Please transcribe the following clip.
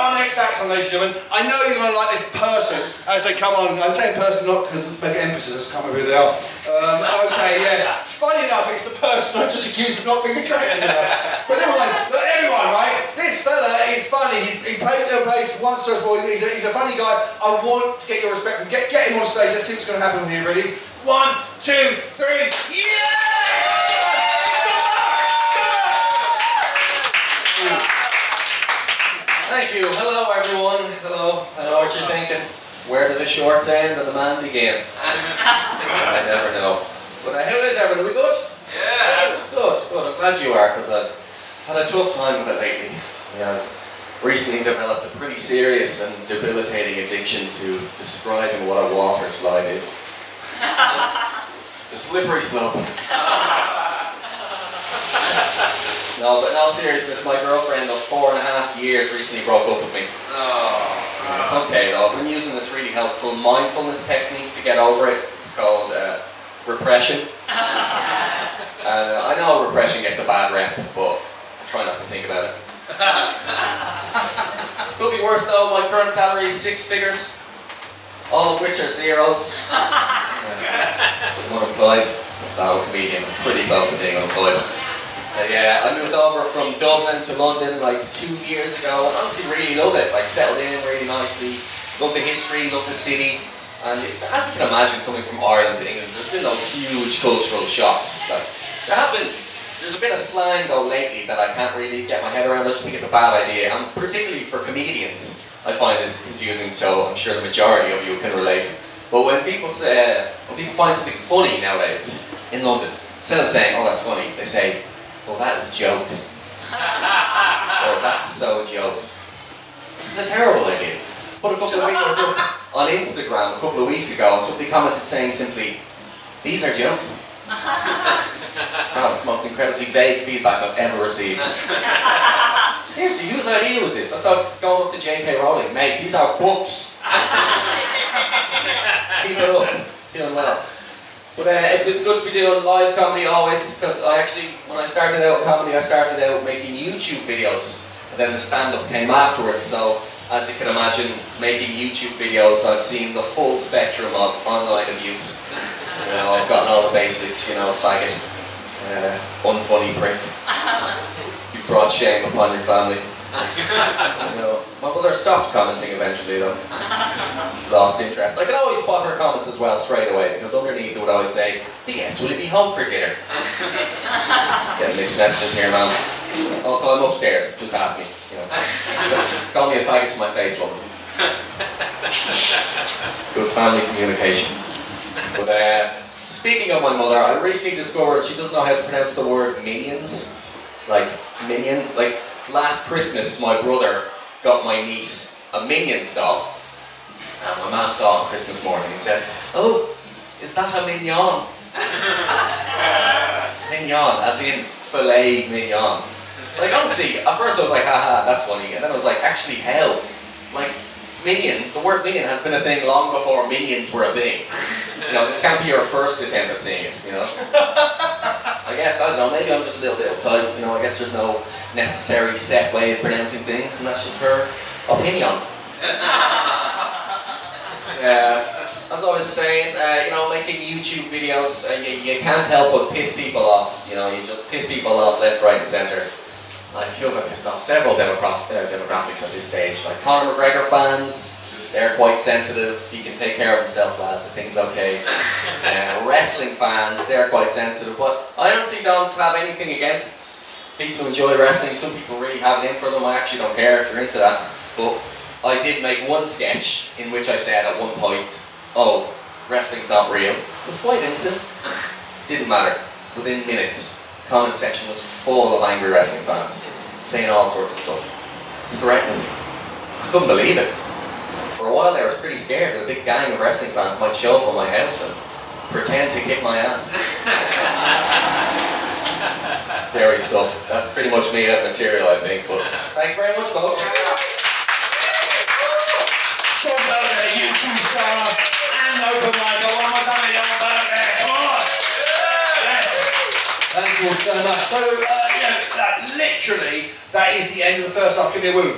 our next act on, ladies and gentlemen. I know you're going to like this person as they come on. I'm saying person not because make emphasis, I can't remember who they are. Um, okay, yeah. It's funny enough, it's the person I just accused of not being attractive enough. But never mind. Look, everyone, right? This fella is funny. He's, he played little place once or twice. He's a, he's a funny guy. I want to get your respect from Get, get him on stage. Let's see what's going to happen here. Ready? One, two, three. Yeah! Thank you. Hello, everyone. Hello. I know what you're thinking. Where do the shorts end and the man begin? I never know. But uh, how is everyone? Are we good? Yeah. Good, good. I'm glad you are because I've had a tough time with it lately. Yeah, I've recently developed a pretty serious and debilitating addiction to describing what a water slide is. It's a slippery slope. No, but in all seriousness, my girlfriend of four and a half years recently broke up with me. Oh. It's okay though. I've been using this really helpful mindfulness technique to get over it. It's called uh, repression. uh, I know repression gets a bad rep, but I try not to think about it. Could be worse though. My current salary is six figures, all of which are zeros. I'm unemployed. No, I'm a comedian. I'm pretty close to being unemployed. Uh, yeah, I moved over from Dublin to London like two years ago, and honestly really love it. Like settled in really nicely, love the history, love the city, and it's as you can imagine coming from Ireland to England. There's been no huge cultural shocks. Like there have been. There's a bit of slang though lately that I can't really get my head around. I just think it's a bad idea, and particularly for comedians, I find this confusing. So I'm sure the majority of you can relate. But when people say, when people find something funny nowadays in London, instead of saying, "Oh, that's funny," they say, well, that is jokes. or that's so jokes. This is a terrible idea. Put a couple of videos up on Instagram a couple of weeks ago and somebody commented saying simply, these are jokes. That's the most incredibly vague feedback I've ever received. Seriously, whose idea was this? That's like going up to J.K. Rowling, mate, these are books. Keep it up. Doing well. But uh, it's, it's good to be doing live comedy always because I actually, when I started out comedy, I started out making YouTube videos and then the stand-up came afterwards. So as you can imagine, making YouTube videos, I've seen the full spectrum of online abuse. You know, I've gotten all the basics, you know, faggot, uh, unfunny prick. You've brought shame upon your family. You know, my mother stopped commenting eventually though. Lost interest. I could always spot her comments as well straight away because underneath it would always say, yes, will it be home for dinner? Getting mixed messages here, man. Also, I'm upstairs. Just ask me. You know. Call me a faggot to my face, woman. Good family communication. But uh, speaking of my mother, I recently discovered she doesn't know how to pronounce the word minions. Like minion. Like last Christmas, my brother got my niece a Minions doll. And my mum saw it on Christmas morning and said, Oh, is that a mignon? mignon, as in filet mignon. Like honestly, at first I was like, haha, that's funny. And then I was like, actually, hell. Like, minion, the word minion has been a thing long before minions were a thing. You know, this can't be your first attempt at saying it, you know? I guess, I don't know, maybe I'm just a little bit uptight, you know, I guess there's no necessary set way of pronouncing things, and that's just her opinion. Uh, as I was saying, uh, you know, making YouTube videos, uh, you, you can't help but piss people off. You know, you just piss people off left, right, and centre. Like, you've pissed off several demograph- uh, demographics at this stage. Like Conor McGregor fans, they're quite sensitive. He can take care of himself, lads. I think it's okay. Uh, wrestling fans, they're quite sensitive. But I honestly don't have anything against people who enjoy wrestling. Some people really have it in for them. I actually don't care if you're into that. But I did make one sketch in which I said at one point, oh, wrestling's not real. It was quite innocent. Didn't matter. Within minutes, comment section was full of angry wrestling fans, saying all sorts of stuff, threatening me. I couldn't believe it. For a while there, I was pretty scared that a big gang of wrestling fans might show up on my house and pretend to kick my ass. Scary stuff. That's pretty much made up material, I think. But thanks very much, folks. So go there, YouTube star and open mic. One more time, young bird there. Come on. Yes. Thank you so much. So, uh, you know, that, literally, that is the end of the first half. Give me a. Woo!